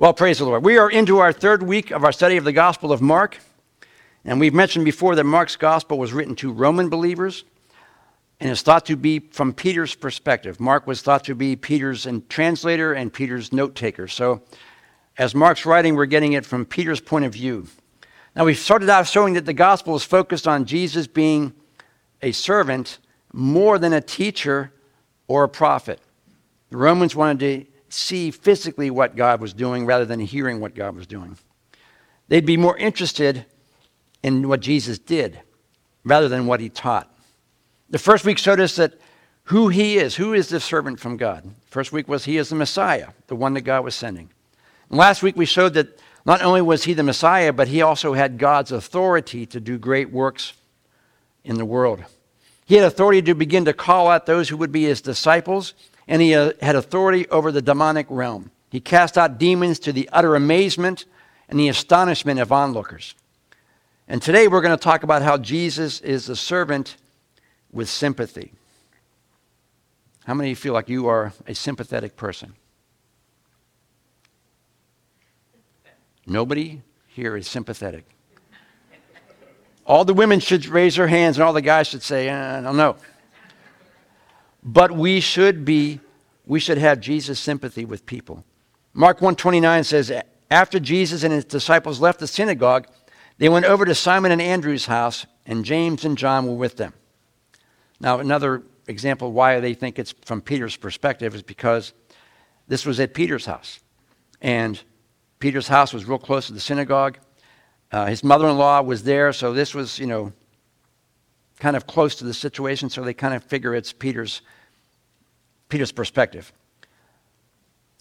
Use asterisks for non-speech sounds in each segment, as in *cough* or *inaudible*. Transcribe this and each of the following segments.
Well, praise the Lord. We are into our third week of our study of the Gospel of Mark. And we've mentioned before that Mark's Gospel was written to Roman believers and is thought to be from Peter's perspective. Mark was thought to be Peter's translator and Peter's note taker. So, as Mark's writing, we're getting it from Peter's point of view. Now, we've started out showing that the Gospel is focused on Jesus being a servant more than a teacher or a prophet. The Romans wanted to see physically what God was doing rather than hearing what God was doing. They'd be more interested in what Jesus did rather than what he taught. The first week showed us that who he is, who is the servant from God. First week was he is the Messiah, the one that God was sending. And last week we showed that not only was he the Messiah, but he also had God's authority to do great works in the world. He had authority to begin to call out those who would be his disciples and he uh, had authority over the demonic realm. He cast out demons to the utter amazement and the astonishment of onlookers. And today we're going to talk about how Jesus is a servant with sympathy. How many of you feel like you are a sympathetic person? Nobody here is sympathetic. All the women should raise their hands, and all the guys should say, uh, I don't know. But we should be, we should have Jesus' sympathy with people. Mark 129 says, After Jesus and his disciples left the synagogue, they went over to Simon and Andrew's house, and James and John were with them. Now, another example why they think it's from Peter's perspective is because this was at Peter's house. And Peter's house was real close to the synagogue. Uh, his mother in law was there, so this was, you know, kind of close to the situation, so they kind of figure it's Peter's, Peter's perspective.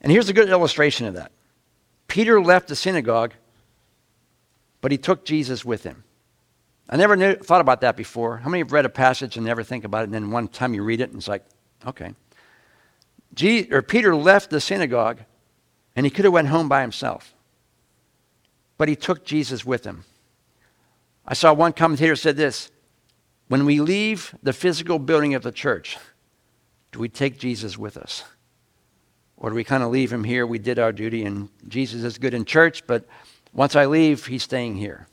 And here's a good illustration of that Peter left the synagogue, but he took Jesus with him. I never knew, thought about that before. How many have read a passage and never think about it, and then one time you read it and it's like, okay. G, or Peter left the synagogue, and he could have went home by himself, but he took Jesus with him. I saw one commentator said this when we leave the physical building of the church, do we take Jesus with us? Or do we kind of leave him here? We did our duty, and Jesus is good in church, but once I leave, he's staying here.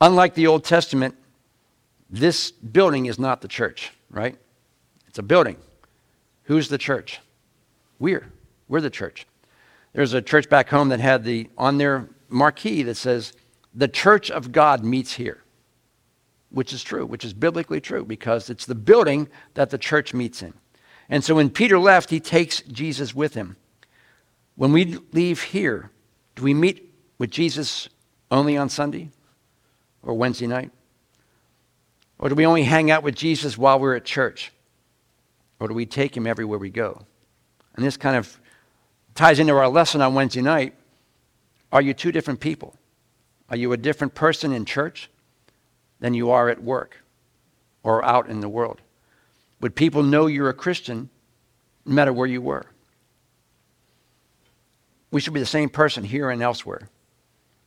Unlike the Old Testament, this building is not the church, right? It's a building. Who's the church? We're. We're the church. There's a church back home that had the on their marquee that says, "The church of God meets here." Which is true, which is biblically true, because it's the building that the church meets in. And so when Peter left, he takes Jesus with him. When we leave here, do we meet with Jesus only on Sunday or Wednesday night? Or do we only hang out with Jesus while we're at church? Or do we take him everywhere we go? And this kind of ties into our lesson on Wednesday night. Are you two different people? Are you a different person in church? Than you are at work or out in the world? Would people know you're a Christian no matter where you were? We should be the same person here and elsewhere.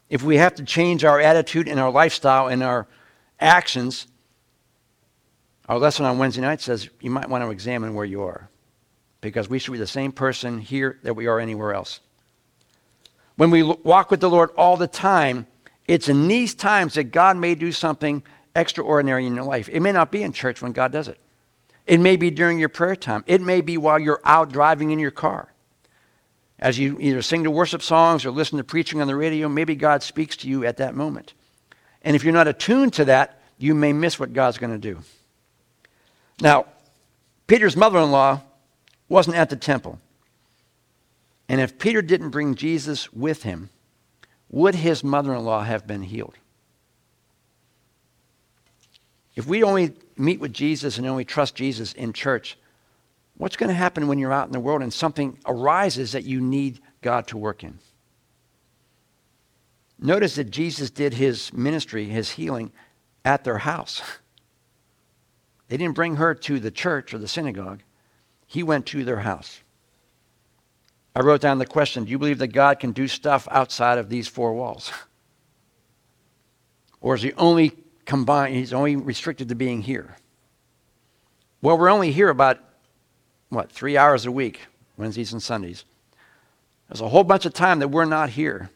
If we have to change our attitude and our lifestyle and our actions, our lesson on Wednesday night says you might want to examine where you are because we should be the same person here that we are anywhere else. When we walk with the Lord all the time, it's in these times that God may do something extraordinary in your life. It may not be in church when God does it. It may be during your prayer time. It may be while you're out driving in your car. As you either sing the worship songs or listen to preaching on the radio, maybe God speaks to you at that moment. And if you're not attuned to that, you may miss what God's going to do. Now, Peter's mother in law wasn't at the temple. And if Peter didn't bring Jesus with him, would his mother in law have been healed? If we only meet with Jesus and only trust Jesus in church, what's going to happen when you're out in the world and something arises that you need God to work in? Notice that Jesus did his ministry, his healing, at their house. *laughs* They didn't bring her to the church or the synagogue, he went to their house. I wrote down the question Do you believe that God can do stuff outside of these four walls? *laughs* Or is he only combined, he's only restricted to being here? Well, we're only here about, what, three hours a week, Wednesdays and Sundays. There's a whole bunch of time that we're not here,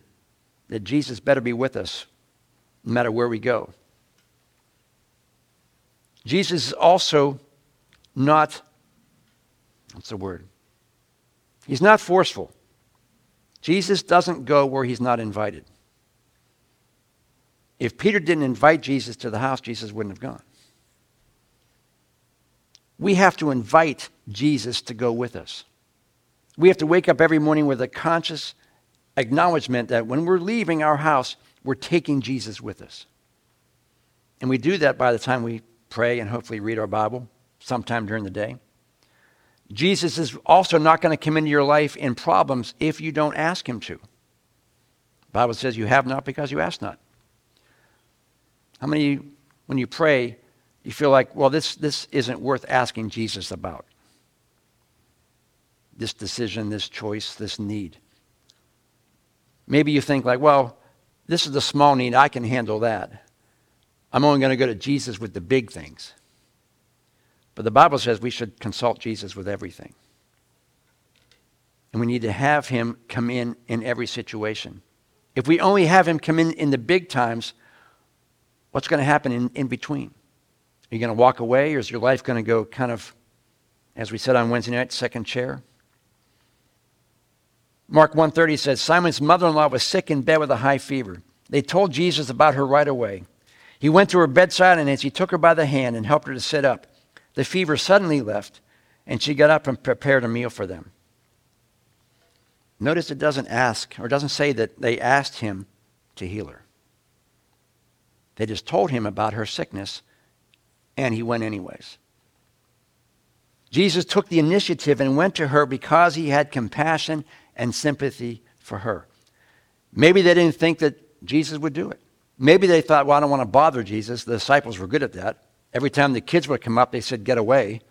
that Jesus better be with us no matter where we go. Jesus is also not, what's the word? He's not forceful. Jesus doesn't go where he's not invited. If Peter didn't invite Jesus to the house, Jesus wouldn't have gone. We have to invite Jesus to go with us. We have to wake up every morning with a conscious acknowledgement that when we're leaving our house, we're taking Jesus with us. And we do that by the time we pray and hopefully read our Bible sometime during the day. Jesus is also not going to come into your life in problems if you don't ask him to. The Bible says you have not because you ask not. How many, when you pray, you feel like, well, this, this isn't worth asking Jesus about? This decision, this choice, this need. Maybe you think, like, well, this is the small need, I can handle that. I'm only going to go to Jesus with the big things. But the Bible says we should consult Jesus with everything. And we need to have him come in in every situation. If we only have him come in in the big times, what's going to happen in, in between? Are you going to walk away, or is your life going to go kind of, as we said on Wednesday night, second chair? Mark 1:30 says Simon's mother-in-law was sick in bed with a high fever. They told Jesus about her right away. He went to her bedside and as he took her by the hand and helped her to sit up, the fever suddenly left and she got up and prepared a meal for them. Notice it doesn't ask or doesn't say that they asked him to heal her. They just told him about her sickness, and he went anyways. Jesus took the initiative and went to her because he had compassion and sympathy for her. Maybe they didn't think that Jesus would do it. Maybe they thought, well, I don't want to bother Jesus. The disciples were good at that. Every time the kids would come up, they said, get away.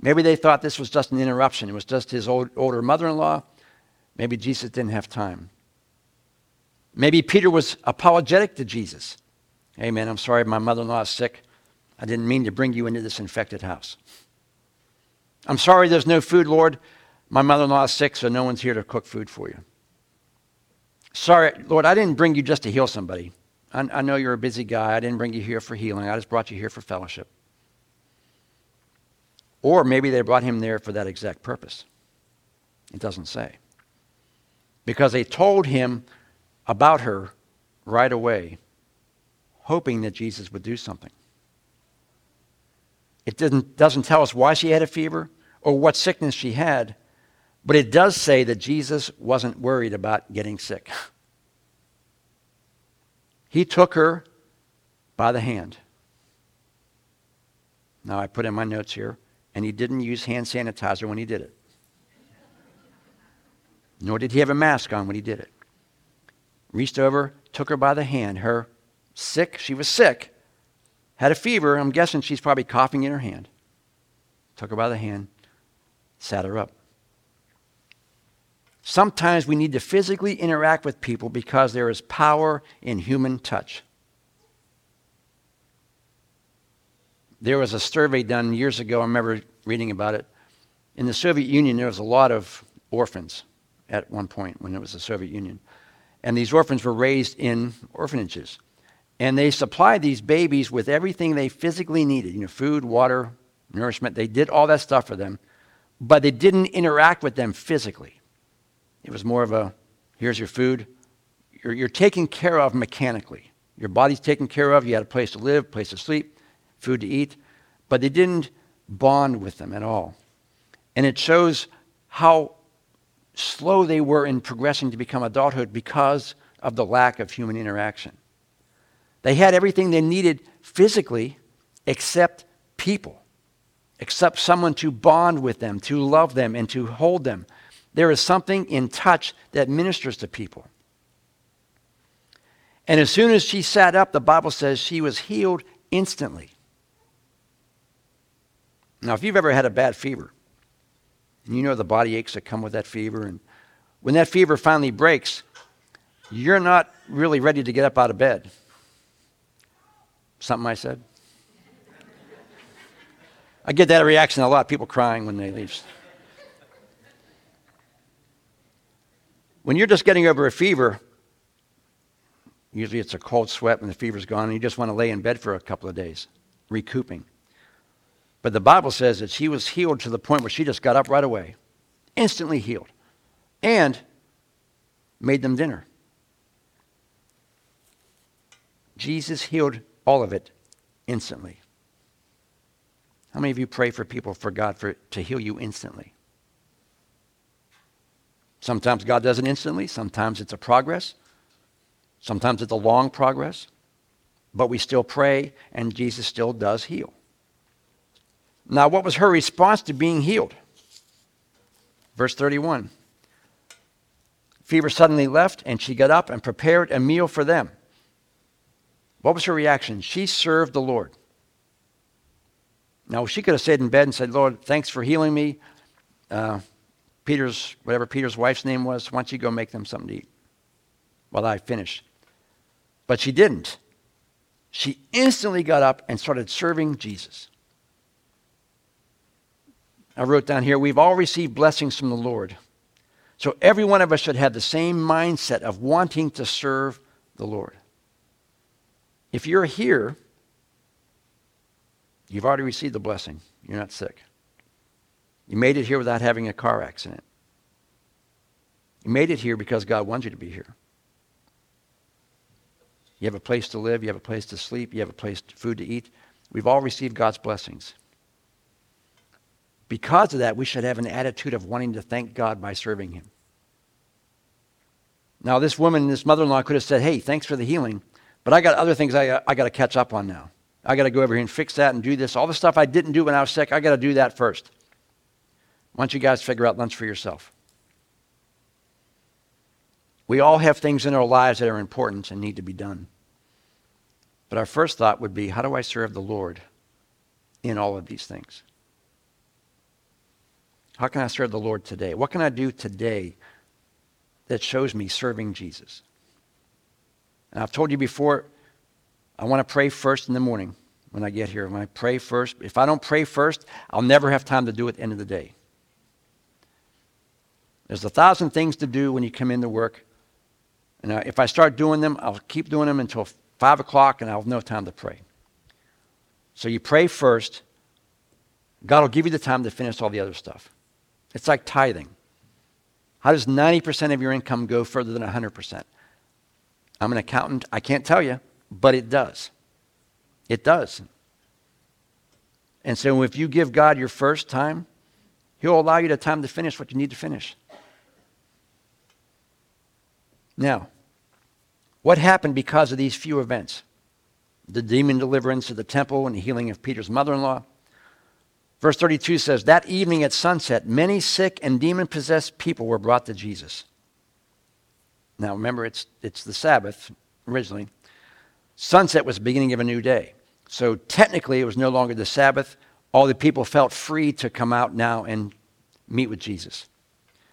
Maybe they thought this was just an interruption. It was just his old, older mother in law. Maybe Jesus didn't have time. Maybe Peter was apologetic to Jesus. Hey, man, I'm sorry my mother in law is sick. I didn't mean to bring you into this infected house. I'm sorry there's no food, Lord. My mother in law is sick, so no one's here to cook food for you. Sorry, Lord, I didn't bring you just to heal somebody. I, I know you're a busy guy. I didn't bring you here for healing. I just brought you here for fellowship. Or maybe they brought him there for that exact purpose. It doesn't say. Because they told him about her right away, hoping that Jesus would do something. It doesn't, doesn't tell us why she had a fever or what sickness she had, but it does say that Jesus wasn't worried about getting sick. *laughs* He took her by the hand. Now, I put in my notes here, and he didn't use hand sanitizer when he did it. Nor did he have a mask on when he did it reached over, took her by the hand. Her sick, she was sick, had a fever. I'm guessing she's probably coughing in her hand. Took her by the hand, sat her up. Sometimes we need to physically interact with people because there is power in human touch. There was a survey done years ago. I remember reading about it. In the Soviet Union, there was a lot of orphans at one point when it was the Soviet Union. And these orphans were raised in orphanages. And they supplied these babies with everything they physically needed you know, food, water, nourishment. They did all that stuff for them, but they didn't interact with them physically. It was more of a here's your food. You're, you're taken care of mechanically. Your body's taken care of. You had a place to live, place to sleep, food to eat. But they didn't bond with them at all. And it shows how slow they were in progressing to become adulthood because of the lack of human interaction. They had everything they needed physically except people, except someone to bond with them, to love them, and to hold them. There is something in touch that ministers to people. And as soon as she sat up, the Bible says she was healed instantly. Now, if you've ever had a bad fever, and you know the body aches that come with that fever. And when that fever finally breaks, you're not really ready to get up out of bed. Something I said? I get that reaction a lot, people crying when they leave. When you're just getting over a fever, usually it's a cold sweat when the fever's gone, and you just want to lay in bed for a couple of days, recouping. But the Bible says that she was healed to the point where she just got up right away, instantly healed, and made them dinner. Jesus healed all of it instantly. How many of you pray for people for God for, to heal you instantly? Sometimes God does it instantly, sometimes it's a progress, sometimes it's a long progress, but we still pray and Jesus still does heal. Now, what was her response to being healed? Verse 31. Fever suddenly left, and she got up and prepared a meal for them. What was her reaction? She served the Lord. Now, she could have stayed in bed and said, Lord, thanks for healing me. Uh, Peter's, whatever Peter's wife's name was, why don't you go make them something to eat while I finish? But she didn't. She instantly got up and started serving Jesus. I wrote down here, we've all received blessings from the Lord. So every one of us should have the same mindset of wanting to serve the Lord. If you're here, you've already received the blessing. You're not sick. You made it here without having a car accident. You made it here because God wants you to be here. You have a place to live, you have a place to sleep, you have a place to food to eat. We've all received God's blessings. Because of that, we should have an attitude of wanting to thank God by serving Him. Now, this woman, this mother in law, could have said, Hey, thanks for the healing, but I got other things I, I got to catch up on now. I got to go over here and fix that and do this. All the stuff I didn't do when I was sick, I got to do that first. Why don't you guys figure out lunch for yourself? We all have things in our lives that are important and need to be done. But our first thought would be how do I serve the Lord in all of these things? How can I serve the Lord today? What can I do today that shows me serving Jesus? And I've told you before, I want to pray first in the morning when I get here. When I pray first, if I don't pray first, I'll never have time to do it at the end of the day. There's a thousand things to do when you come into work. And if I start doing them, I'll keep doing them until 5 o'clock and I'll have no time to pray. So you pray first. God will give you the time to finish all the other stuff. It's like tithing. How does 90% of your income go further than 100%? I'm an accountant. I can't tell you, but it does. It does. And so if you give God your first time, He'll allow you the time to finish what you need to finish. Now, what happened because of these few events? The demon deliverance of the temple and the healing of Peter's mother in law, Verse 32 says, That evening at sunset, many sick and demon possessed people were brought to Jesus. Now remember, it's, it's the Sabbath originally. Sunset was the beginning of a new day. So technically, it was no longer the Sabbath. All the people felt free to come out now and meet with Jesus.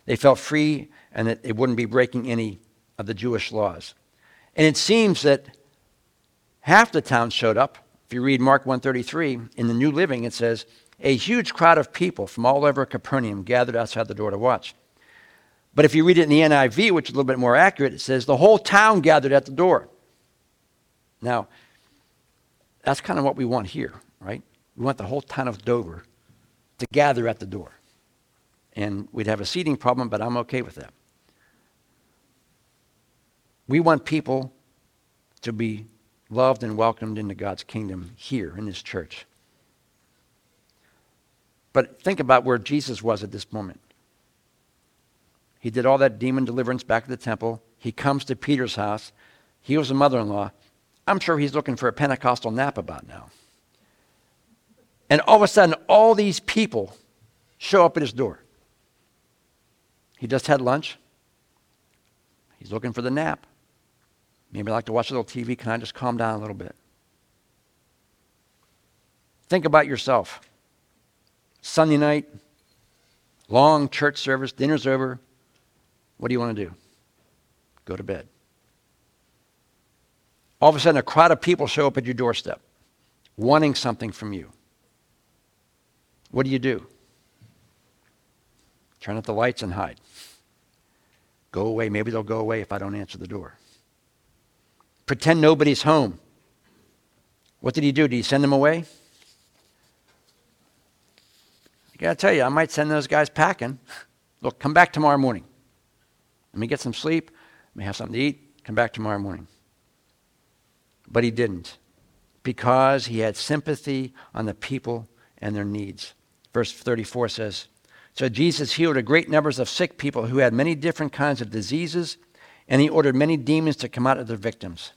They felt free and that it wouldn't be breaking any of the Jewish laws. And it seems that half the town showed up. If you read Mark 133 in the New Living, it says, a huge crowd of people from all over Capernaum gathered outside the door to watch. But if you read it in the NIV, which is a little bit more accurate, it says the whole town gathered at the door. Now, that's kind of what we want here, right? We want the whole town of Dover to gather at the door. And we'd have a seating problem, but I'm okay with that. We want people to be loved and welcomed into God's kingdom here in this church. But think about where Jesus was at this moment. He did all that demon deliverance back at the temple. He comes to Peter's house. He was a mother in law. I'm sure he's looking for a Pentecostal nap about now. And all of a sudden, all these people show up at his door. He just had lunch. He's looking for the nap. Maybe I like to watch a little TV. Can I just calm down a little bit? Think about yourself. Sunday night, long church service, dinner's over. What do you want to do? Go to bed. All of a sudden, a crowd of people show up at your doorstep wanting something from you. What do you do? Turn out the lights and hide. Go away. Maybe they'll go away if I don't answer the door. Pretend nobody's home. What did he do? Did he send them away? I got to tell you, I might send those guys packing. Look, come back tomorrow morning. Let me get some sleep. Let me have something to eat. Come back tomorrow morning. But he didn't because he had sympathy on the people and their needs. Verse 34 says So Jesus healed a great numbers of sick people who had many different kinds of diseases, and he ordered many demons to come out of their victims.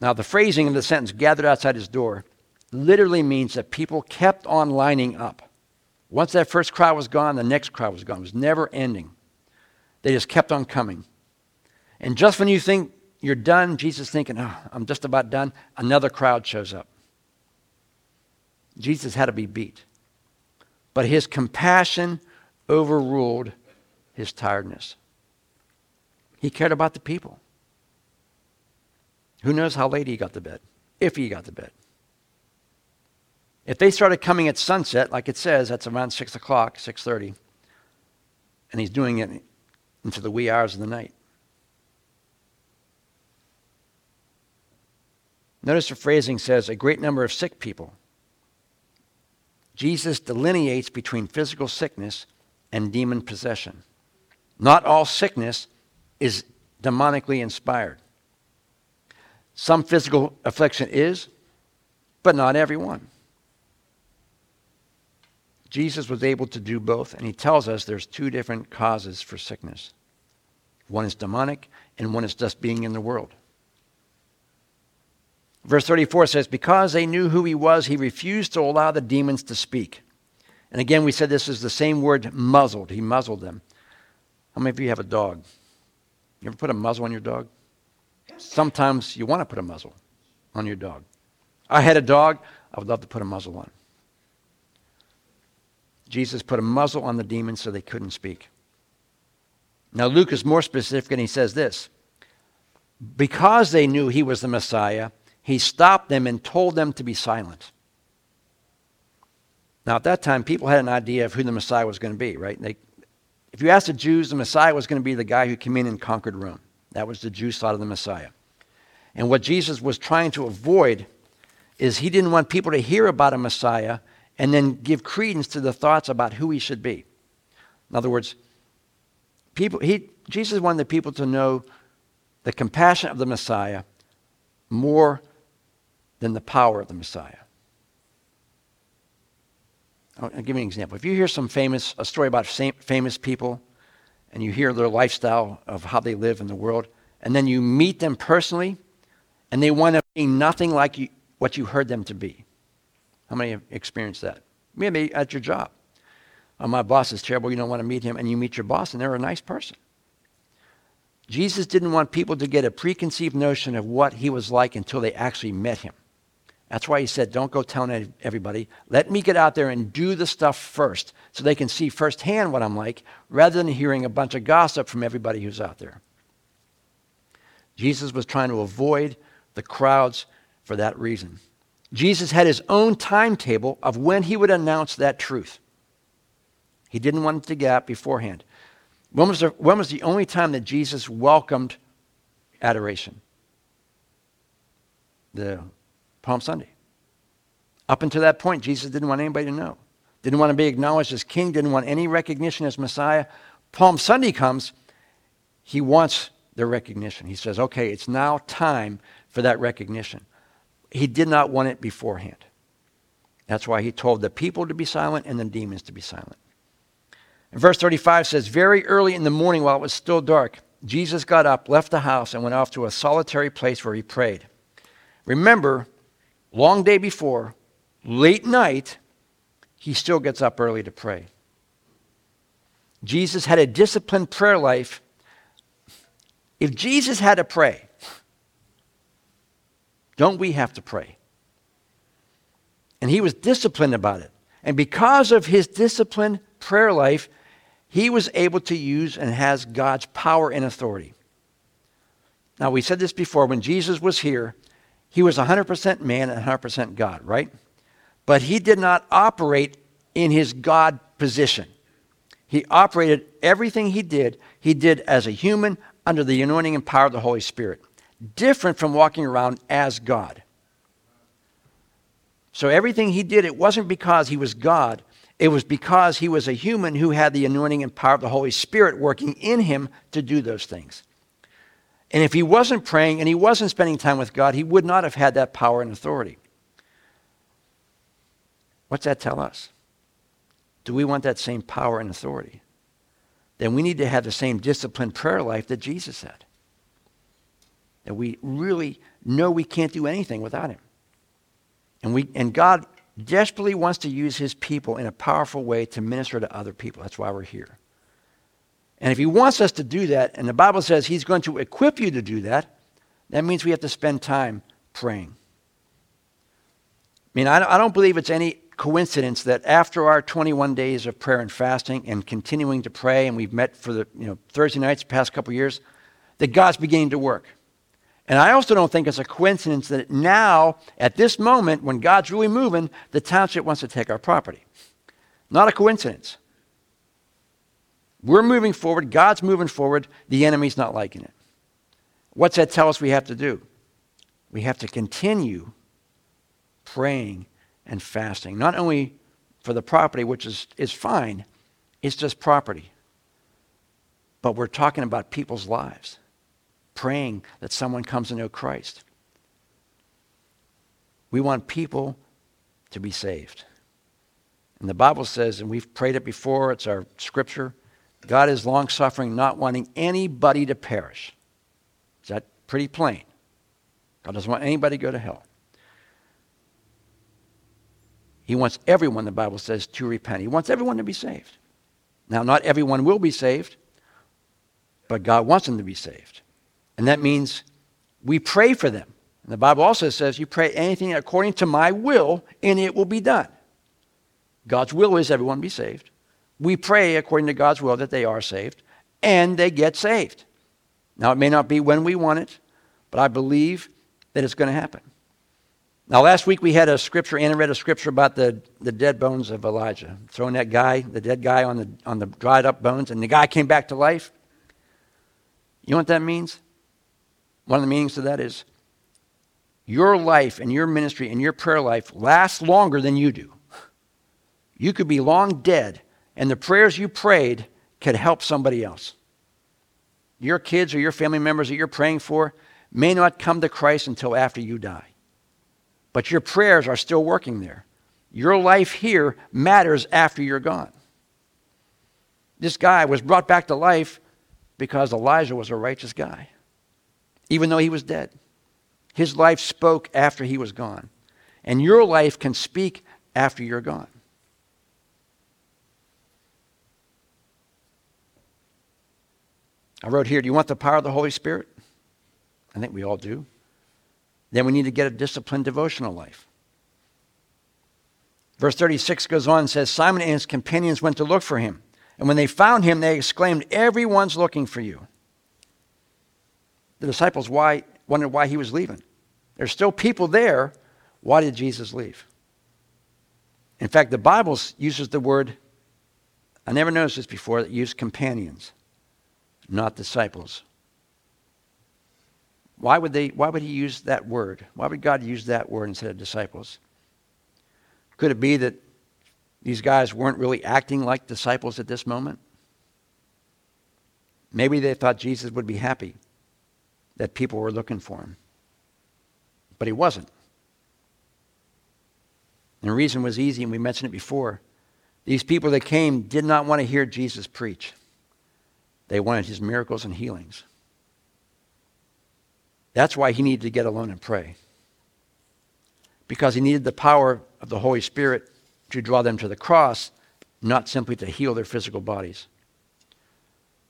Now, the phrasing of the sentence, gathered outside his door, literally means that people kept on lining up. Once that first crowd was gone, the next crowd was gone. It was never ending. They just kept on coming. And just when you think you're done, Jesus thinking, oh, I'm just about done, another crowd shows up. Jesus had to be beat. But his compassion overruled his tiredness. He cared about the people. Who knows how late he got to bed, if he got to bed. If they started coming at sunset, like it says, that's around 6 o'clock, 6.30, and he's doing it into the wee hours of the night. Notice the phrasing says a great number of sick people. Jesus delineates between physical sickness and demon possession. Not all sickness is demonically inspired. Some physical affliction is, but not everyone. Jesus was able to do both, and he tells us there's two different causes for sickness. One is demonic, and one is just being in the world. Verse 34 says, Because they knew who he was, he refused to allow the demons to speak. And again, we said this is the same word muzzled. He muzzled them. How many of you have a dog? You ever put a muzzle on your dog? Sometimes you want to put a muzzle on your dog. I had a dog, I would love to put a muzzle on. Jesus put a muzzle on the demons so they couldn't speak. Now, Luke is more specific and he says this Because they knew he was the Messiah, he stopped them and told them to be silent. Now, at that time, people had an idea of who the Messiah was going to be, right? They, if you asked the Jews, the Messiah was going to be the guy who came in and conquered Rome. That was the Jews' thought of the Messiah. And what Jesus was trying to avoid is he didn't want people to hear about a Messiah and then give credence to the thoughts about who he should be. In other words, people, he, Jesus wanted the people to know the compassion of the Messiah more than the power of the Messiah. Oh, I'll, I'll give you an example. If you hear some famous, a story about famous people, and you hear their lifestyle of how they live in the world, and then you meet them personally, and they want to be nothing like you, what you heard them to be. How many have experienced that? Maybe at your job. Oh, my boss is terrible, you don't want to meet him, and you meet your boss, and they're a nice person. Jesus didn't want people to get a preconceived notion of what he was like until they actually met him. That's why he said, Don't go telling everybody. Let me get out there and do the stuff first so they can see firsthand what I'm like rather than hearing a bunch of gossip from everybody who's out there. Jesus was trying to avoid the crowds for that reason. Jesus had his own timetable of when he would announce that truth. He didn't want it to get out beforehand. When was, the, when was the only time that Jesus welcomed adoration? The Palm Sunday. Up until that point, Jesus didn't want anybody to know. Didn't want to be acknowledged as king, didn't want any recognition as Messiah. Palm Sunday comes, he wants the recognition. He says, okay, it's now time for that recognition. He did not want it beforehand. That's why he told the people to be silent and the demons to be silent. And verse 35 says, Very early in the morning, while it was still dark, Jesus got up, left the house, and went off to a solitary place where he prayed. Remember, long day before, late night, he still gets up early to pray. Jesus had a disciplined prayer life. If Jesus had to pray, don't we have to pray? And he was disciplined about it. And because of his disciplined prayer life, he was able to use and has God's power and authority. Now, we said this before when Jesus was here, he was 100% man and 100% God, right? But he did not operate in his God position. He operated everything he did, he did as a human under the anointing and power of the Holy Spirit, different from walking around as God. So everything he did, it wasn't because he was God, it was because he was a human who had the anointing and power of the Holy Spirit working in him to do those things. And if he wasn't praying and he wasn't spending time with God, he would not have had that power and authority. What's that tell us? Do we want that same power and authority? Then we need to have the same disciplined prayer life that Jesus had. That we really know we can't do anything without him. And, we, and God desperately wants to use his people in a powerful way to minister to other people. That's why we're here. And if he wants us to do that, and the Bible says he's going to equip you to do that, that means we have to spend time praying. I mean, I don't believe it's any coincidence that after our 21 days of prayer and fasting and continuing to pray, and we've met for the you know, Thursday nights the past couple years, that God's beginning to work. And I also don't think it's a coincidence that now, at this moment, when God's really moving, the township wants to take our property. Not a coincidence. We're moving forward, God's moving forward, the enemy's not liking it. What's that tell us we have to do? We have to continue praying and fasting, not only for the property, which is, is fine, it's just property, but we're talking about people's lives, praying that someone comes to know Christ. We want people to be saved. And the Bible says, and we've prayed it before, it's our scripture God is long suffering, not wanting anybody to perish. Is that pretty plain? God doesn't want anybody to go to hell. He wants everyone, the Bible says, to repent. He wants everyone to be saved. Now, not everyone will be saved, but God wants them to be saved. And that means we pray for them. And the Bible also says, You pray anything according to my will, and it will be done. God's will is everyone be saved we pray according to God's will that they are saved and they get saved. Now, it may not be when we want it, but I believe that it's going to happen. Now, last week we had a scripture, Anna read a scripture about the, the dead bones of Elijah, throwing that guy, the dead guy, on the, on the dried up bones, and the guy came back to life. You know what that means? One of the meanings of that is your life and your ministry and your prayer life lasts longer than you do. You could be long dead and the prayers you prayed could help somebody else. Your kids or your family members that you're praying for may not come to Christ until after you die. But your prayers are still working there. Your life here matters after you're gone. This guy was brought back to life because Elijah was a righteous guy, even though he was dead. His life spoke after he was gone. And your life can speak after you're gone. I wrote here, do you want the power of the Holy Spirit? I think we all do. Then we need to get a disciplined devotional life. Verse 36 goes on and says Simon and his companions went to look for him. And when they found him, they exclaimed, Everyone's looking for you. The disciples why, wondered why he was leaving. There's still people there. Why did Jesus leave? In fact, the Bible uses the word, I never noticed this before, that used companions not disciples. Why would, they, why would he use that word? Why would God use that word instead of disciples? Could it be that these guys weren't really acting like disciples at this moment? Maybe they thought Jesus would be happy that people were looking for him. But he wasn't. And the reason was easy, and we mentioned it before. These people that came did not want to hear Jesus preach. They wanted his miracles and healings. That's why he needed to get alone and pray. Because he needed the power of the Holy Spirit to draw them to the cross, not simply to heal their physical bodies.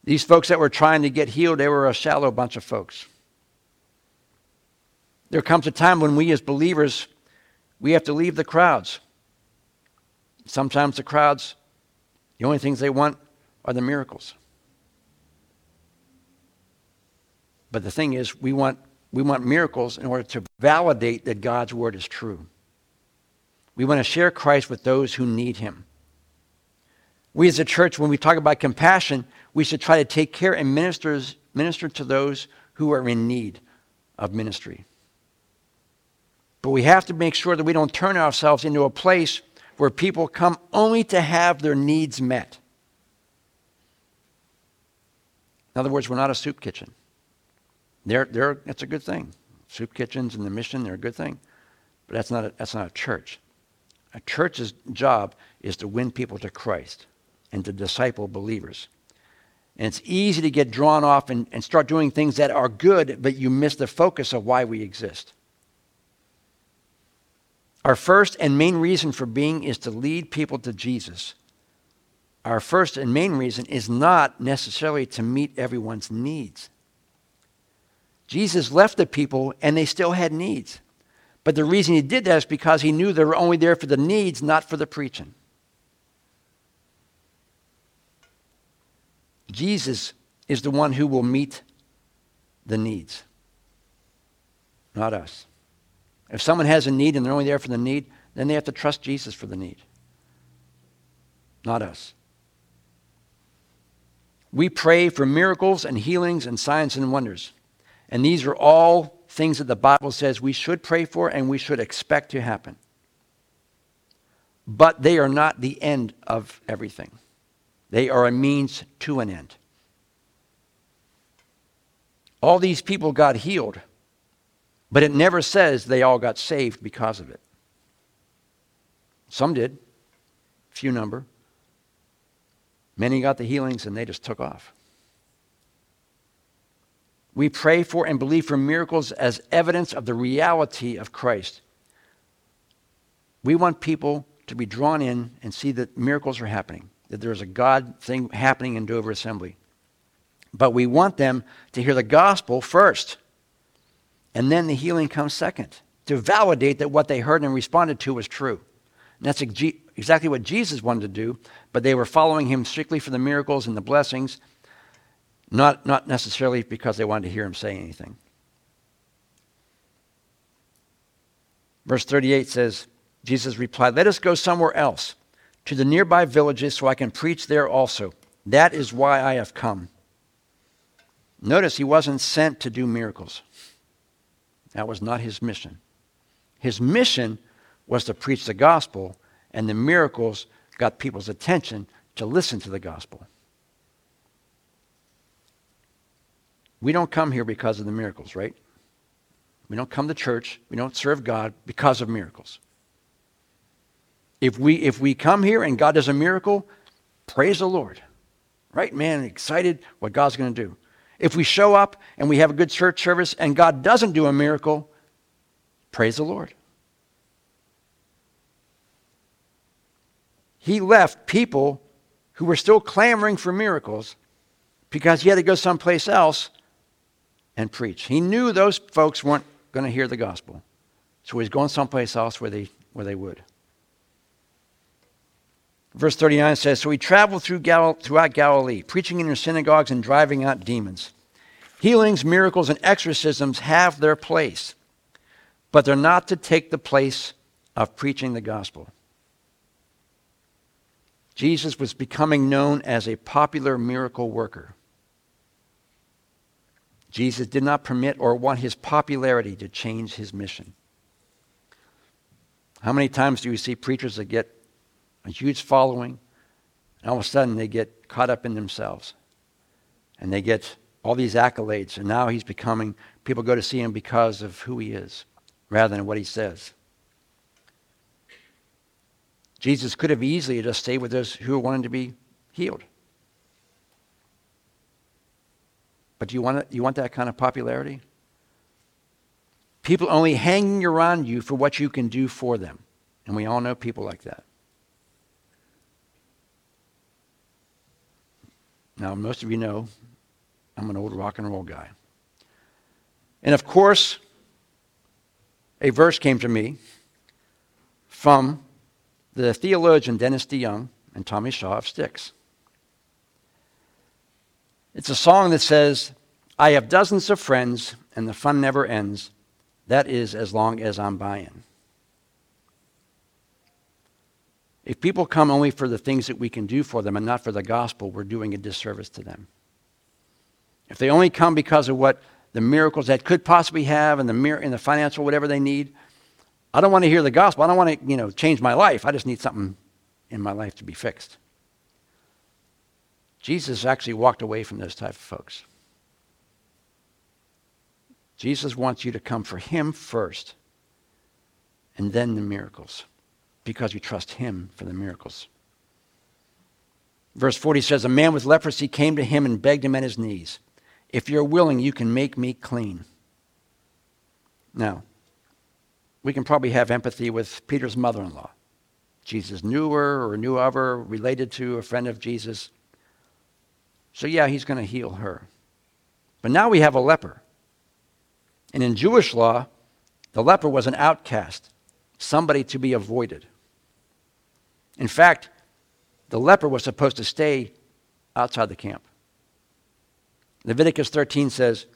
These folks that were trying to get healed, they were a shallow bunch of folks. There comes a time when we as believers, we have to leave the crowds. Sometimes the crowds, the only things they want are the miracles. But the thing is, we want, we want miracles in order to validate that God's word is true. We want to share Christ with those who need him. We as a church, when we talk about compassion, we should try to take care and ministers, minister to those who are in need of ministry. But we have to make sure that we don't turn ourselves into a place where people come only to have their needs met. In other words, we're not a soup kitchen. They're, they're, that's a good thing. Soup kitchens and the mission, they're a good thing. But that's not a, that's not a church. A church's job is to win people to Christ and to disciple believers. And it's easy to get drawn off and, and start doing things that are good, but you miss the focus of why we exist. Our first and main reason for being is to lead people to Jesus. Our first and main reason is not necessarily to meet everyone's needs. Jesus left the people and they still had needs. But the reason he did that is because he knew they were only there for the needs, not for the preaching. Jesus is the one who will meet the needs, not us. If someone has a need and they're only there for the need, then they have to trust Jesus for the need, not us. We pray for miracles and healings and signs and wonders. And these are all things that the Bible says we should pray for and we should expect to happen. But they are not the end of everything. They are a means to an end. All these people got healed, but it never says they all got saved because of it. Some did, few number. Many got the healings and they just took off. We pray for and believe for miracles as evidence of the reality of Christ. We want people to be drawn in and see that miracles are happening that there's a God thing happening in Dover Assembly. But we want them to hear the gospel first. And then the healing comes second to validate that what they heard and responded to was true. And that's exactly what Jesus wanted to do, but they were following him strictly for the miracles and the blessings, not, not necessarily because they wanted to hear him say anything. Verse 38 says, Jesus replied, Let us go somewhere else to the nearby villages so I can preach there also. That is why I have come. Notice he wasn't sent to do miracles. That was not his mission. His mission was to preach the gospel, and the miracles got people's attention to listen to the gospel. We don't come here because of the miracles, right? We don't come to church, we don't serve God because of miracles. If we, if we come here and God does a miracle, praise the Lord. Right, man? Excited what God's going to do. If we show up and we have a good church service and God doesn't do a miracle, praise the Lord. He left people who were still clamoring for miracles because he had to go someplace else and preach. He knew those folks weren't going to hear the gospel. So he's going someplace else where they, where they would. Verse 39 says So he traveled through Gal- throughout Galilee, preaching in their synagogues and driving out demons. Healings, miracles, and exorcisms have their place, but they're not to take the place of preaching the gospel. Jesus was becoming known as a popular miracle worker. Jesus did not permit or want his popularity to change his mission. How many times do you see preachers that get a huge following, and all of a sudden they get caught up in themselves. And they get all these accolades, and now he's becoming, people go to see him because of who he is rather than what he says. Jesus could have easily just stayed with those who wanted to be healed. But do you want, you want that kind of popularity? People only hanging around you for what you can do for them. And we all know people like that. Now, most of you know I'm an old rock and roll guy. And of course, a verse came to me from the theologian Dennis DeYoung and Tommy Shaw of Styx. It's a song that says, I have dozens of friends and the fun never ends. That is as long as I'm buying. If people come only for the things that we can do for them and not for the gospel, we're doing a disservice to them. If they only come because of what the miracles that could possibly have and the, mir- and the financial whatever they need, I don't want to hear the gospel. I don't want to, you know, change my life. I just need something in my life to be fixed. Jesus actually walked away from those type of folks. Jesus wants you to come for him first and then the miracles because you trust him for the miracles. Verse 40 says, A man with leprosy came to him and begged him at his knees, If you're willing, you can make me clean. Now, we can probably have empathy with Peter's mother in law. Jesus knew her or knew of her, related to a friend of Jesus. So, yeah, he's going to heal her. But now we have a leper. And in Jewish law, the leper was an outcast, somebody to be avoided. In fact, the leper was supposed to stay outside the camp. Leviticus 13 says,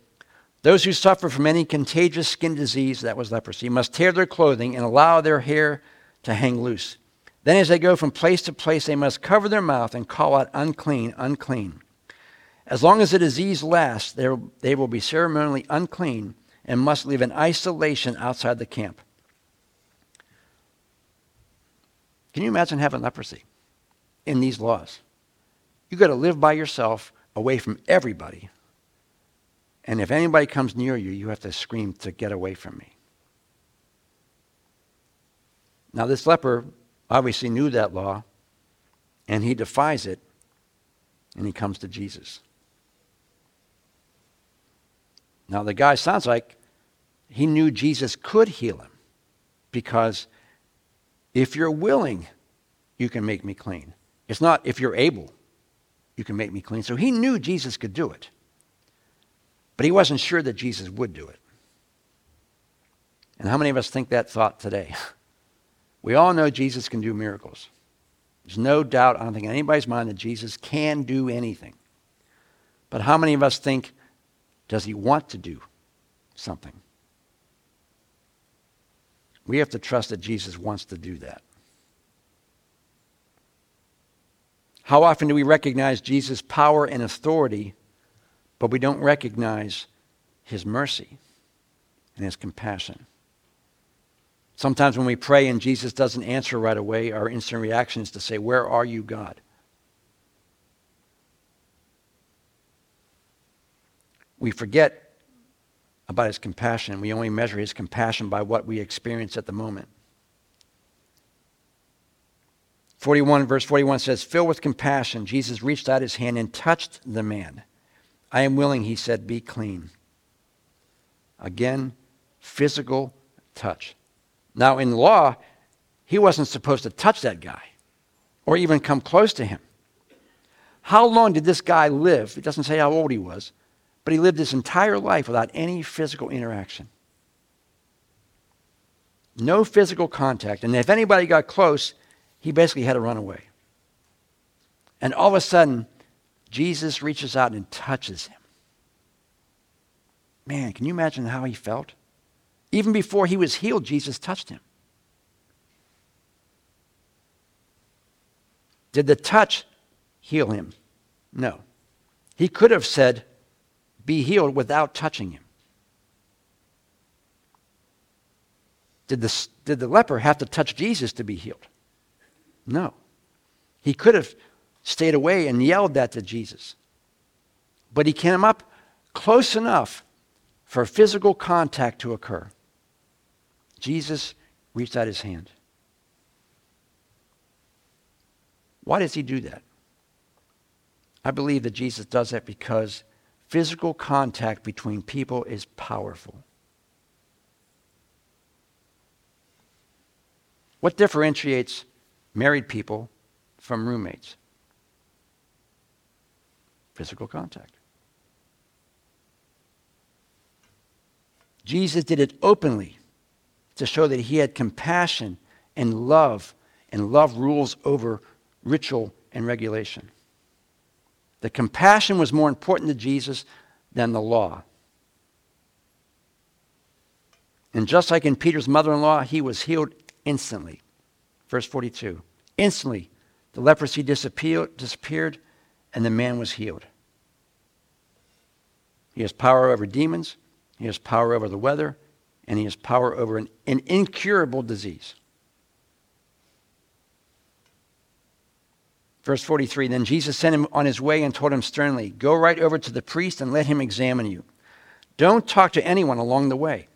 Those who suffer from any contagious skin disease, that was leprosy, must tear their clothing and allow their hair to hang loose. Then, as they go from place to place, they must cover their mouth and call out, Unclean, unclean. As long as the disease lasts, they will be ceremonially unclean and must live in isolation outside the camp. Can you imagine having leprosy in these laws? You've got to live by yourself away from everybody. And if anybody comes near you, you have to scream to get away from me. Now, this leper obviously knew that law, and he defies it, and he comes to Jesus. Now, the guy sounds like he knew Jesus could heal him because if you're willing, you can make me clean. It's not if you're able, you can make me clean. So he knew Jesus could do it, but he wasn't sure that Jesus would do it. And how many of us think that thought today? *laughs* We all know Jesus can do miracles. There's no doubt, I don't think in anybody's mind that Jesus can do anything. But how many of us think does he want to do something? We have to trust that Jesus wants to do that. How often do we recognize Jesus' power and authority, but we don't recognize his mercy and his compassion? Sometimes when we pray and Jesus doesn't answer right away, our instant reaction is to say, Where are you, God? We forget about his compassion. We only measure his compassion by what we experience at the moment. 41, verse 41 says, Filled with compassion, Jesus reached out his hand and touched the man. I am willing, he said, be clean. Again, physical touch. Now, in law, he wasn't supposed to touch that guy or even come close to him. How long did this guy live? It doesn't say how old he was. But he lived his entire life without any physical interaction. No physical contact. And if anybody got close, he basically had to run away. And all of a sudden, Jesus reaches out and touches him. Man, can you imagine how he felt? Even before he was healed, Jesus touched him. Did the touch heal him? No. He could have said, be healed without touching him? Did the, did the leper have to touch Jesus to be healed? No. He could have stayed away and yelled that to Jesus. But he came up close enough for physical contact to occur. Jesus reached out his hand. Why does he do that? I believe that Jesus does that because Physical contact between people is powerful. What differentiates married people from roommates? Physical contact. Jesus did it openly to show that he had compassion and love, and love rules over ritual and regulation. The compassion was more important to Jesus than the law. And just like in Peter's mother in law, he was healed instantly. Verse 42 Instantly, the leprosy disappeared, and the man was healed. He has power over demons, he has power over the weather, and he has power over an, an incurable disease. Verse 43 Then Jesus sent him on his way and told him sternly, Go right over to the priest and let him examine you. Don't talk to anyone along the way.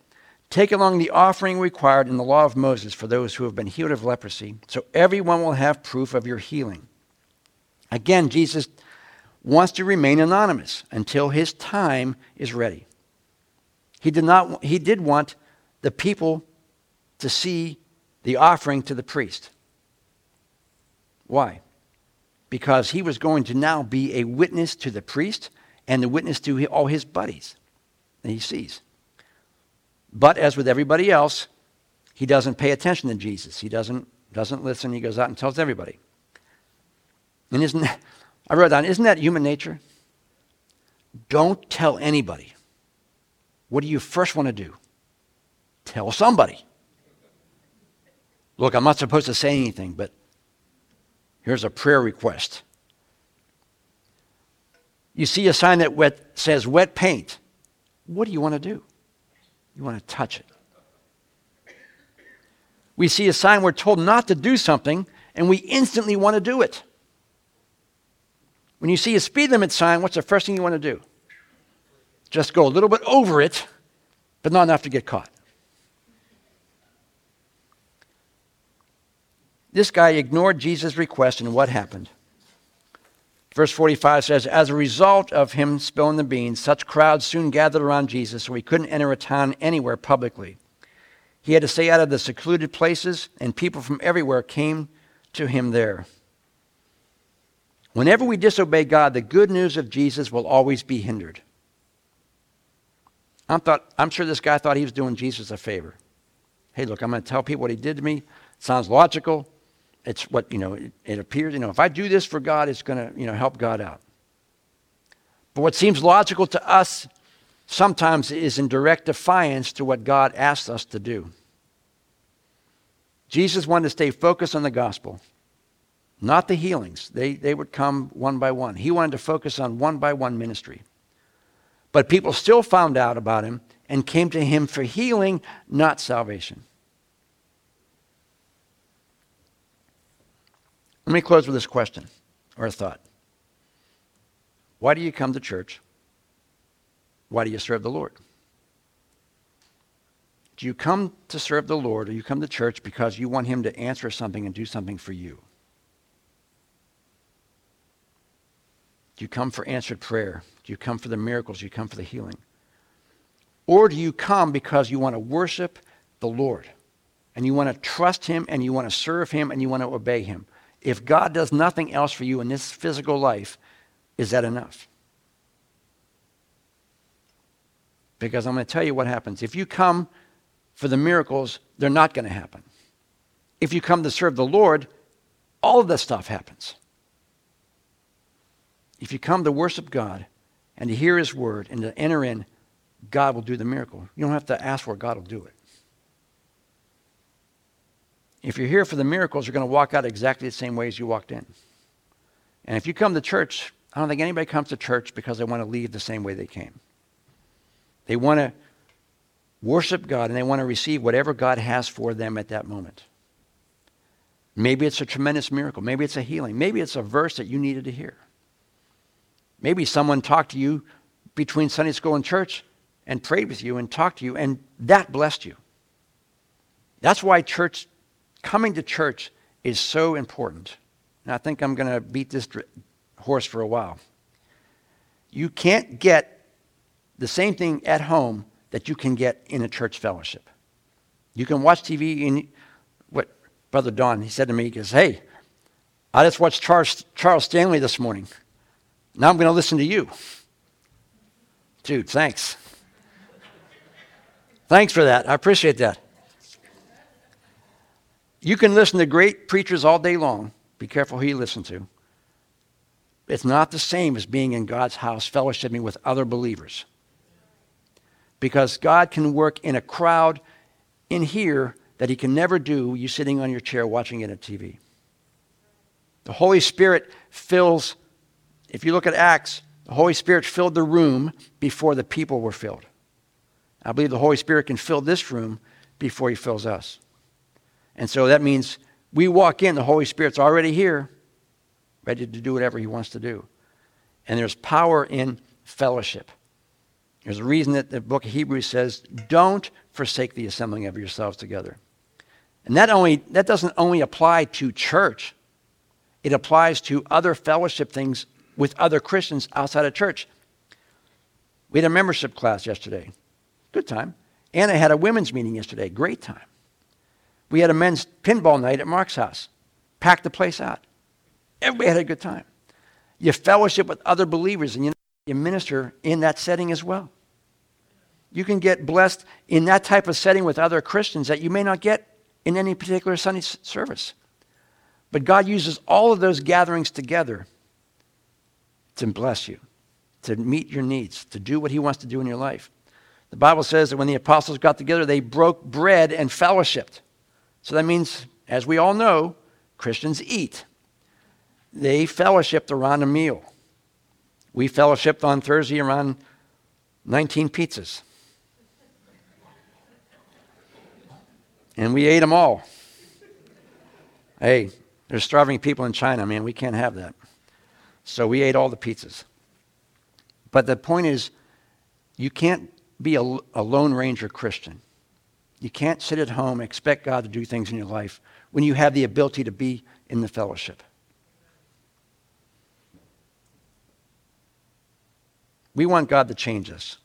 Take along the offering required in the law of Moses for those who have been healed of leprosy, so everyone will have proof of your healing. Again, Jesus wants to remain anonymous until his time is ready. He did, not, he did want the people to see the offering to the priest. Why? Because he was going to now be a witness to the priest and the witness to all his buddies that he sees. But as with everybody else, he doesn't pay attention to Jesus. He doesn't, doesn't listen. He goes out and tells everybody. And isn't that, I wrote down, isn't that human nature? Don't tell anybody. What do you first want to do? Tell somebody. Look, I'm not supposed to say anything, but here's a prayer request. You see a sign that wet, says wet paint. What do you want to do? You want to touch it. We see a sign we're told not to do something, and we instantly want to do it. When you see a speed limit sign, what's the first thing you want to do? Just go a little bit over it, but not enough to get caught. This guy ignored Jesus' request, and what happened? Verse 45 says, As a result of him spilling the beans, such crowds soon gathered around Jesus, so he couldn't enter a town anywhere publicly. He had to stay out of the secluded places, and people from everywhere came to him there. Whenever we disobey God, the good news of Jesus will always be hindered. I'm, thought, I'm sure this guy thought he was doing Jesus a favor. Hey, look, I'm going to tell people what he did to me. It sounds logical it's what, you know, it, it appears, you know, if I do this for God, it's going to, you know, help God out. But what seems logical to us sometimes is in direct defiance to what God asks us to do. Jesus wanted to stay focused on the gospel, not the healings. They, they would come one by one. He wanted to focus on one by one ministry. But people still found out about him and came to him for healing, not salvation. Let me close with this question or a thought. Why do you come to church? Why do you serve the Lord? Do you come to serve the Lord or you come to church because you want Him to answer something and do something for you? Do you come for answered prayer? Do you come for the miracles? Do you come for the healing? Or do you come because you want to worship the Lord and you want to trust Him and you want to serve Him and you want to obey Him? If God does nothing else for you in this physical life, is that enough? Because I'm going to tell you what happens. If you come for the miracles, they're not going to happen. If you come to serve the Lord, all of this stuff happens. If you come to worship God and to hear His word and to enter in, God will do the miracle. You don't have to ask for it, God will do it. If you're here for the miracles, you're going to walk out exactly the same way as you walked in. And if you come to church, I don't think anybody comes to church because they want to leave the same way they came. They want to worship God and they want to receive whatever God has for them at that moment. Maybe it's a tremendous miracle. Maybe it's a healing. Maybe it's a verse that you needed to hear. Maybe someone talked to you between Sunday school and church and prayed with you and talked to you, and that blessed you. That's why church coming to church is so important. And I think I'm going to beat this horse for a while. You can't get the same thing at home that you can get in a church fellowship. You can watch TV and what Brother Don, he said to me, he goes, Hey, I just watched Charles, Charles Stanley this morning. Now I'm going to listen to you. Dude, thanks. Thanks for that. I appreciate that. You can listen to great preachers all day long. Be careful who you listen to. It's not the same as being in God's house, fellowshipping with other believers. Because God can work in a crowd in here that He can never do you sitting on your chair watching it on TV. The Holy Spirit fills, if you look at Acts, the Holy Spirit filled the room before the people were filled. I believe the Holy Spirit can fill this room before he fills us. And so that means we walk in, the Holy Spirit's already here, ready to do whatever he wants to do. And there's power in fellowship. There's a reason that the book of Hebrews says, don't forsake the assembling of yourselves together. And that, only, that doesn't only apply to church, it applies to other fellowship things with other Christians outside of church. We had a membership class yesterday. Good time. And I had a women's meeting yesterday. Great time. We had a men's pinball night at Mark's house. Packed the place out. Everybody had a good time. You fellowship with other believers and you, you minister in that setting as well. You can get blessed in that type of setting with other Christians that you may not get in any particular Sunday service. But God uses all of those gatherings together to bless you, to meet your needs, to do what He wants to do in your life. The Bible says that when the apostles got together, they broke bread and fellowshipped. So that means, as we all know, Christians eat. They fellowshipped around a meal. We fellowshipped on Thursday around 19 pizzas. And we ate them all. Hey, there's starving people in China, man. We can't have that. So we ate all the pizzas. But the point is, you can't be a, a Lone Ranger Christian. You can't sit at home and expect God to do things in your life when you have the ability to be in the fellowship. We want God to change us.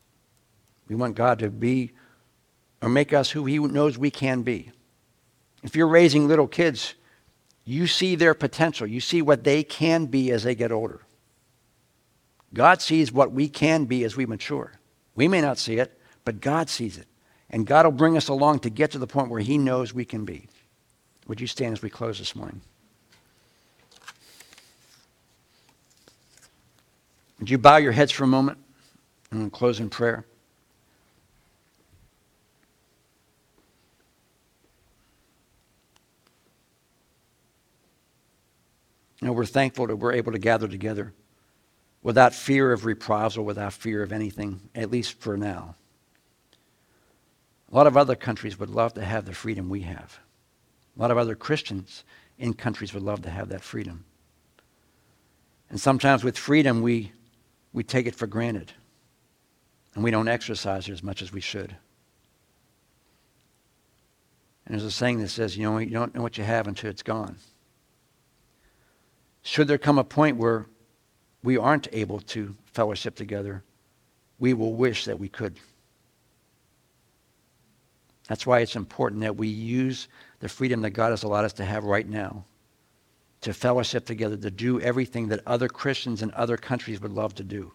We want God to be or make us who He knows we can be. If you're raising little kids, you see their potential. You see what they can be as they get older. God sees what we can be as we mature. We may not see it, but God sees it. And God will bring us along to get to the point where He knows we can be. Would you stand as we close this morning? Would you bow your heads for a moment and close in prayer? You know, we're thankful that we're able to gather together without fear of reprisal, without fear of anything, at least for now. A lot of other countries would love to have the freedom we have. A lot of other Christians in countries would love to have that freedom. And sometimes with freedom, we, we take it for granted. And we don't exercise it as much as we should. And there's a saying that says, you know, you don't know what you have until it's gone. Should there come a point where we aren't able to fellowship together, we will wish that we could. That's why it's important that we use the freedom that God has allowed us to have right now to fellowship together, to do everything that other Christians in other countries would love to do.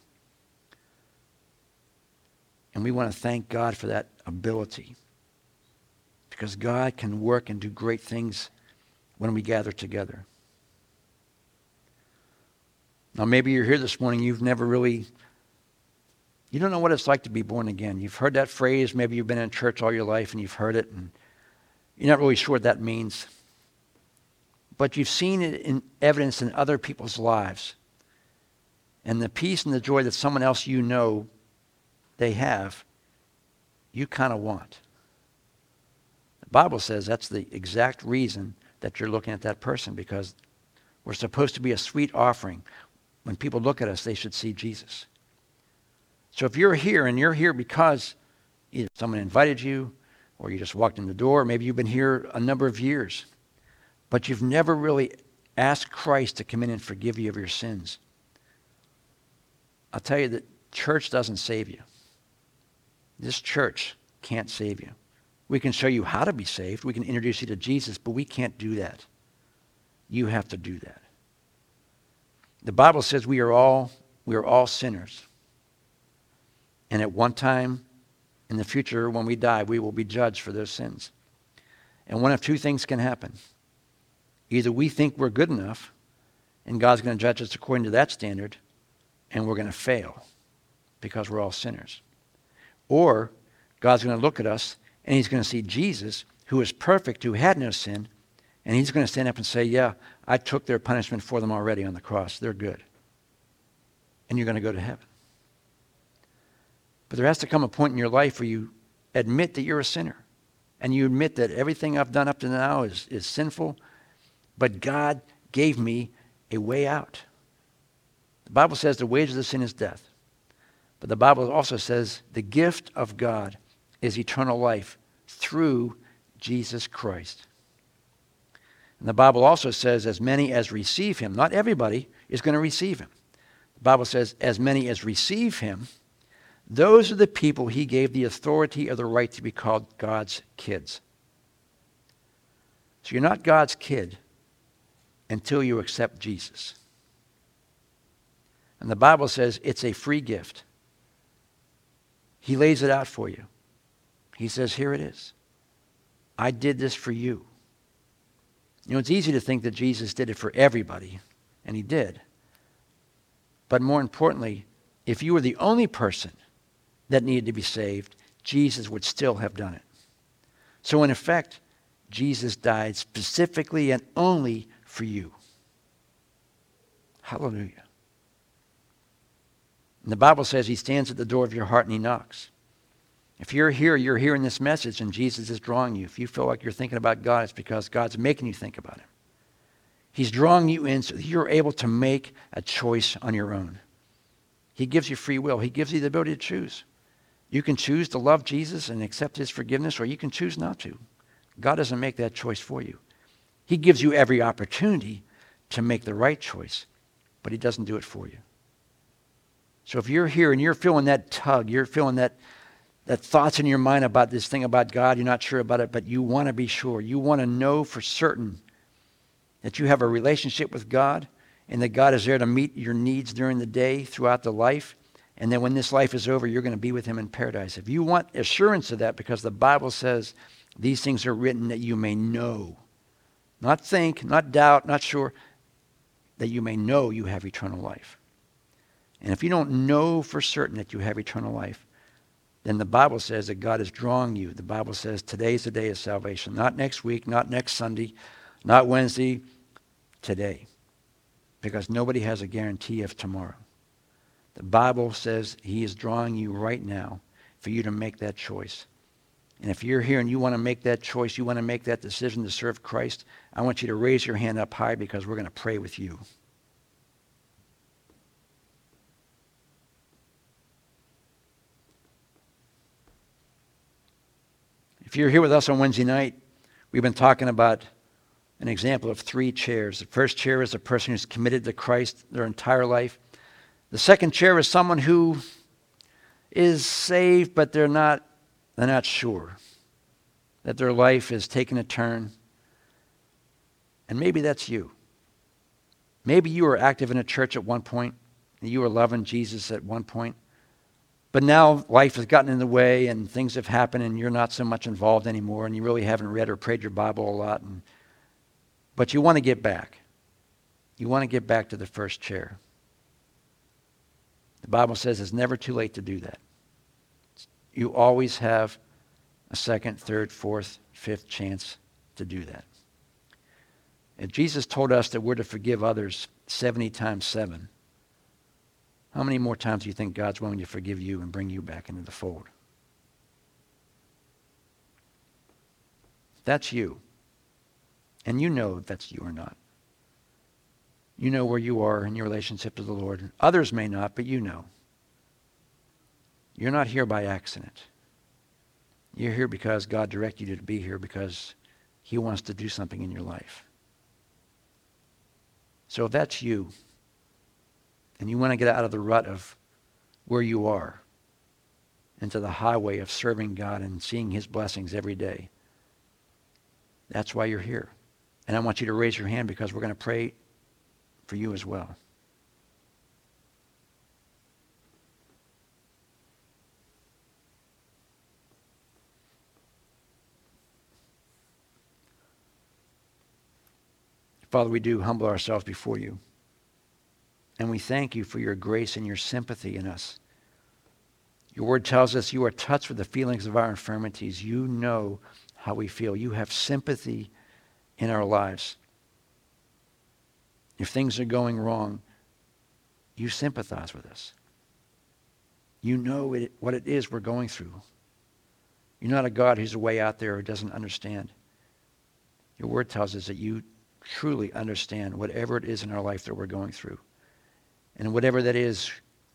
And we want to thank God for that ability because God can work and do great things when we gather together. Now, maybe you're here this morning, you've never really, you don't know what it's like to be born again. You've heard that phrase, maybe you've been in church all your life and you've heard it, and you're not really sure what that means. But you've seen it in evidence in other people's lives. And the peace and the joy that someone else you know they have, you kind of want. The Bible says that's the exact reason that you're looking at that person because we're supposed to be a sweet offering when people look at us, they should see Jesus. So if you're here and you're here because either someone invited you or you just walked in the door, maybe you've been here a number of years, but you've never really asked Christ to come in and forgive you of your sins. I'll tell you that church doesn't save you. This church can't save you. We can show you how to be saved. We can introduce you to Jesus, but we can't do that. You have to do that. The Bible says we are all we are all sinners. And at one time in the future when we die, we will be judged for those sins. And one of two things can happen. Either we think we're good enough and God's going to judge us according to that standard and we're going to fail because we're all sinners. Or God's going to look at us and he's going to see Jesus, who is perfect, who had no sin, And he's going to stand up and say, Yeah, I took their punishment for them already on the cross. They're good. And you're going to go to heaven. But there has to come a point in your life where you admit that you're a sinner. And you admit that everything I've done up to now is, is sinful. But God gave me a way out. The Bible says the wages of sin is death. But the Bible also says the gift of God is eternal life through Jesus Christ. And the Bible also says, as many as receive him, not everybody is going to receive him. The Bible says, as many as receive him, those are the people he gave the authority or the right to be called God's kids. So you're not God's kid until you accept Jesus. And the Bible says it's a free gift. He lays it out for you. He says, Here it is. I did this for you. You know, it's easy to think that Jesus did it for everybody, and he did. But more importantly, if you were the only person that needed to be saved, Jesus would still have done it. So, in effect, Jesus died specifically and only for you. Hallelujah. And the Bible says he stands at the door of your heart and he knocks. If you're here, you're hearing this message and Jesus is drawing you. If you feel like you're thinking about God, it's because God's making you think about him. He's drawing you in so you're able to make a choice on your own. He gives you free will. He gives you the ability to choose. You can choose to love Jesus and accept his forgiveness, or you can choose not to. God doesn't make that choice for you. He gives you every opportunity to make the right choice, but he doesn't do it for you. So if you're here and you're feeling that tug, you're feeling that, that thoughts in your mind about this thing about God, you're not sure about it, but you want to be sure. You want to know for certain that you have a relationship with God and that God is there to meet your needs during the day, throughout the life. And then when this life is over, you're going to be with him in paradise. If you want assurance of that, because the Bible says these things are written that you may know, not think, not doubt, not sure, that you may know you have eternal life. And if you don't know for certain that you have eternal life, then the Bible says that God is drawing you. The Bible says today's the day of salvation. Not next week, not next Sunday, not Wednesday, today. Because nobody has a guarantee of tomorrow. The Bible says He is drawing you right now for you to make that choice. And if you're here and you want to make that choice, you want to make that decision to serve Christ, I want you to raise your hand up high because we're going to pray with you. If you're here with us on Wednesday night, we've been talking about an example of three chairs. The first chair is a person who's committed to Christ their entire life. The second chair is someone who is saved, but they're not, they're not sure that their life is taking a turn. And maybe that's you. Maybe you were active in a church at one point, you were loving Jesus at one point. But now life has gotten in the way and things have happened and you're not so much involved anymore and you really haven't read or prayed your Bible a lot. And, but you want to get back. You want to get back to the first chair. The Bible says it's never too late to do that. You always have a second, third, fourth, fifth chance to do that. If Jesus told us that we're to forgive others 70 times 7, how many more times do you think God's willing to forgive you and bring you back into the fold? That's you. And you know that's you or not. You know where you are in your relationship to the Lord. Others may not, but you know. You're not here by accident. You're here because God directed you to be here because he wants to do something in your life. So if that's you, and you want to get out of the rut of where you are into the highway of serving God and seeing his blessings every day. That's why you're here. And I want you to raise your hand because we're going to pray for you as well. Father, we do humble ourselves before you. And we thank you for your grace and your sympathy in us. Your word tells us you are touched with the feelings of our infirmities. You know how we feel. You have sympathy in our lives. If things are going wrong, you sympathize with us. You know it, what it is we're going through. You're not a God who's way out there who doesn't understand. Your word tells us that you truly understand whatever it is in our life that we're going through. And whatever that is,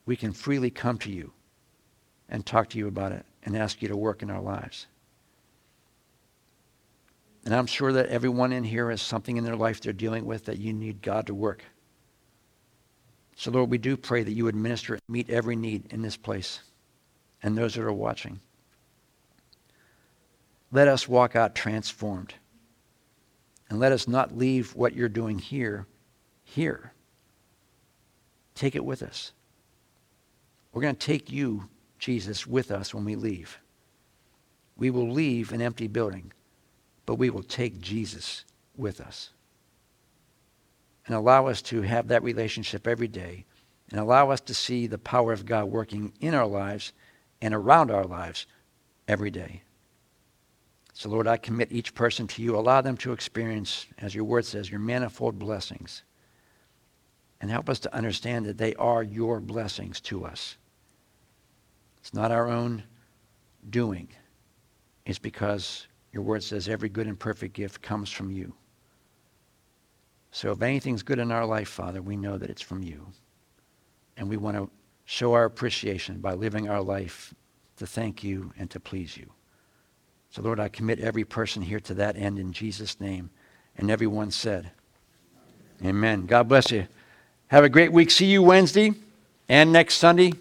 we can freely come to you and talk to you about it and ask you to work in our lives. And I'm sure that everyone in here has something in their life they're dealing with that you need God to work. So, Lord, we do pray that you would minister and meet every need in this place and those that are watching. Let us walk out transformed. And let us not leave what you're doing here, here. Take it with us. We're going to take you, Jesus, with us when we leave. We will leave an empty building, but we will take Jesus with us. And allow us to have that relationship every day and allow us to see the power of God working in our lives and around our lives every day. So, Lord, I commit each person to you. Allow them to experience, as your word says, your manifold blessings. And help us to understand that they are your blessings to us. It's not our own doing, it's because your word says every good and perfect gift comes from you. So, if anything's good in our life, Father, we know that it's from you. And we want to show our appreciation by living our life to thank you and to please you. So, Lord, I commit every person here to that end in Jesus' name. And everyone said, Amen. God bless you. Have a great week. See you Wednesday and next Sunday.